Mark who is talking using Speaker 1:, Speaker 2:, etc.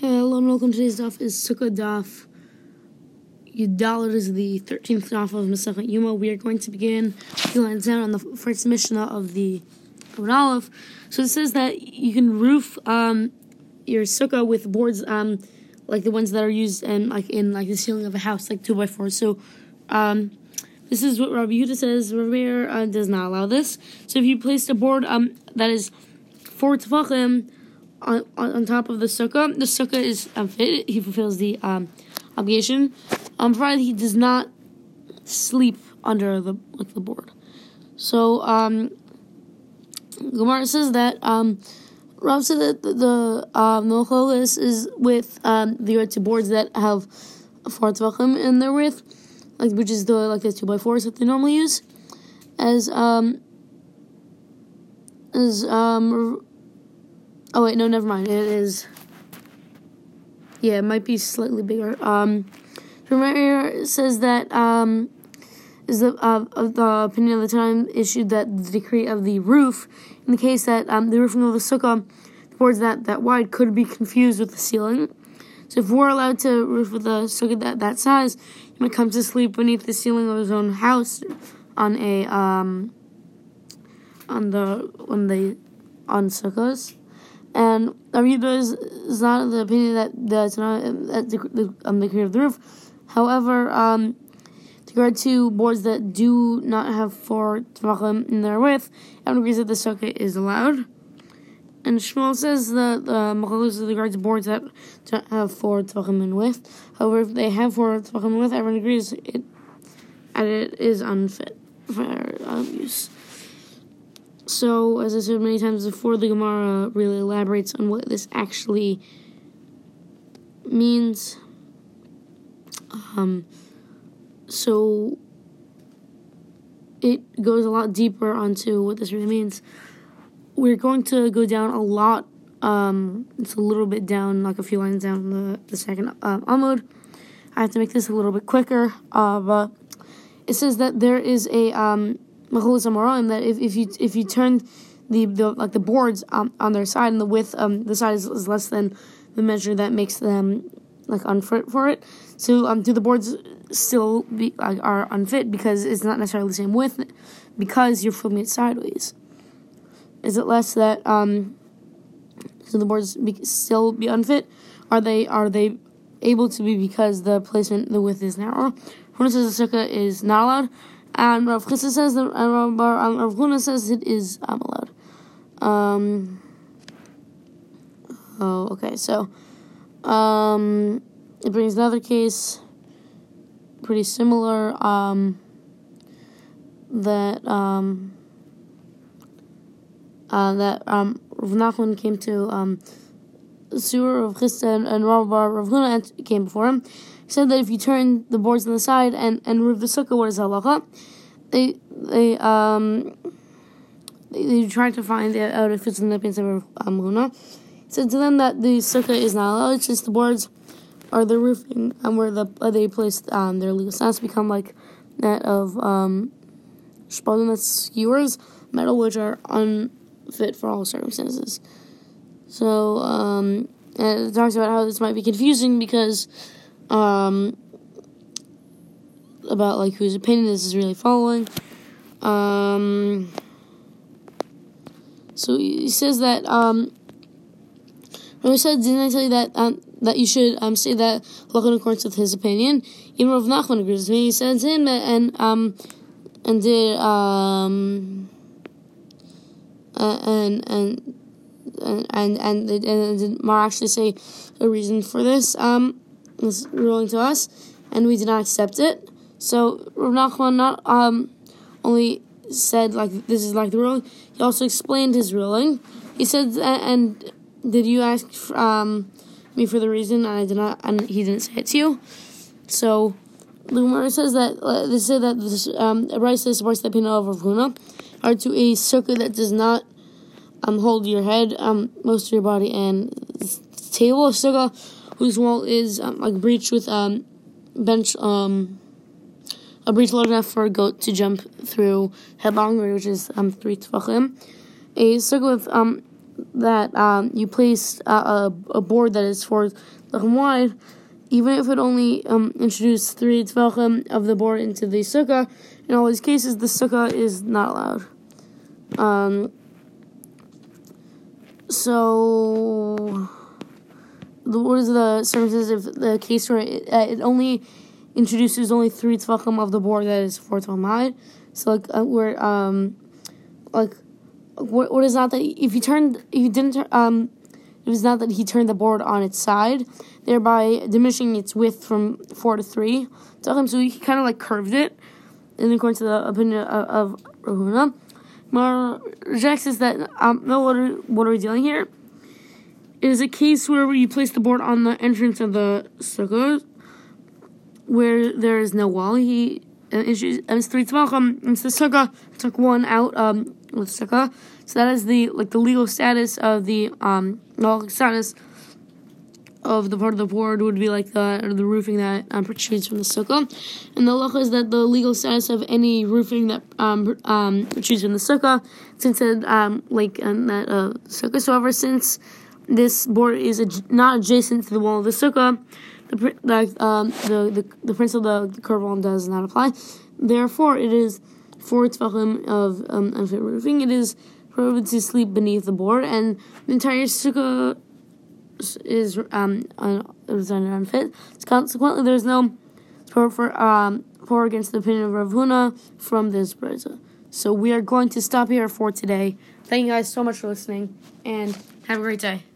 Speaker 1: Hello and welcome to today's daf is Sukkah daf. Yudalit is the 13th daf of Masachet Yuma. We are going to begin the lines down on the first Mishnah of the of Aleph. So it says that you can roof um, your sukkah with boards um, like the ones that are used in like in like the ceiling of a house, like two by four. So um, this is what Rabbi Yehuda says. Rabbi uh, does not allow this. So if you placed a board um, that is four tefachim on, on top of the sukkah. The sukkah is unfit. He fulfills the um, obligation, um, provided he does not sleep under the like the board. So um, Gemara says that um, Rav said that the, the um, is with um, the two boards that have four tefachim in their width, like which is the like the two by fours that they normally use, as um as um Oh wait, no, never mind. It is. Yeah, it might be slightly bigger. Um, Rameir says that um, is the uh, of the opinion of the time issued that the decree of the roof, in the case that um, the roofing of the sukkah, the boards that that wide could be confused with the ceiling. So if we're allowed to roof with a sukkah that that size, he might come to sleep beneath the ceiling of his own house on a um on the on the on sukkahs. And Arida is, is not the opinion that that's not that the, the, um, the of the roof. However, um, to regard to boards that do not have four tefachim in their width, everyone agrees that the sukkah is allowed. And Shmuel says that the machlokes with regards to boards that don't have four tefachim in width. However, if they have four tefachim in width, everyone agrees it, and it is unfit for um, use. So, as I said many times before, the Gemara really elaborates on what this actually means. Um, so, it goes a lot deeper onto what this really means. We're going to go down a lot. Um, it's a little bit down, like a few lines down the, the second uh, Amud. I have to make this a little bit quicker. Uh, but it says that there is a um, that if, if you if you turn the, the like the boards um, on their side and the width um the side is, is less than the measure that makes them like unfit for it. So um do the boards still be like are unfit because it's not necessarily the same width because you're flipping it sideways. Is it less that um so the boards be, still be unfit? Are they are they able to be because the placement the width is narrow? One says the sukkah is not allowed. And Rav Chisda says that, and Rav, Rav Huna says it is um, allowed. Um, oh, okay, so um, it brings another case pretty similar um, that um, uh, that um, Rav Nachman came to um, Surah of Chisda and, and Rav Rav Huna came before him said that if you turn the boards on the side and, and remove the sukkah, what is halacha? They they um they, they tried to find out if it's in the of Amuna. Said to them that the sukkah is not allowed. It's just the boards or the roofing and where the where they placed um, their legal status become like that of um that's skewers metal which are unfit for all circumstances. So um, it talks about how this might be confusing because um, about like whose opinion this is really following. Um, so he says that um, Rabbi said, didn't I tell you that um, that you should um, say that look in accordance with his opinion? Even Rav Nachman agrees with me. He says him and um and did um uh, and and and and and, and did Mar actually say a reason for this um this ruling to us, and we did not accept it. So Rav Nachman not um, only said like this is like the ruling, he also explained his ruling. He said, and did you ask um, me for the reason? And I did not, and he didn't say it to you. So the Gemara says that uh, they say that this um, Rice supports the opinion of Rav Huna are to a circle that does not um, hold your head, um, most of your body, and table sukkah whose wall is um, like breached with um bench um a breach large enough for a goat to jump through headlong, which is um three tefachim. A circle with um that um, you place a, a, board that is four tefachim wide, even if it only um, introduced three tefachim of the board into the sukkah. In all these cases, the sukkah is not allowed. Um, so, what is the circumstances if the case where it, uh, it only introduces only three tefachim of the board that is four tefachim high? So, like, uh, where, um, like, what, what is not that if you turned, if you didn't, um, it was not that he turned the board on its side, thereby diminishing its width from four to three. So he kind of like curved it, and according to the opinion of, of Rav Huna. Mar rejects is that um, no, what are, what are we dealing here? It is a case where you place the board on the entrance of the sukkah, where there is no wall. He uh, issues three tzvachim into the sukkah, took one out um, with sukkah. So that is the like the legal status of the um legal status of the part of the board would be like the or the roofing that um, protrudes from the sukkah, and the halacha is that the legal status of any roofing that um, um, protrudes from the sukkah, since it um, like um, that uh, sukkah. So ever since this board is ad- not adjacent to the wall of the sukkah, the the um, the, the, the principle of the curve does not apply. Therefore, it is four tefachim of um, unfit roofing. It is prohibited to sleep beneath the board, and the entire sukkah is um uh, is unfit. Consequently, there's no support for um for against the opinion of Rav Huna from this braisa. So we are going to stop here for today. Thank you guys so much for listening, and have a great day.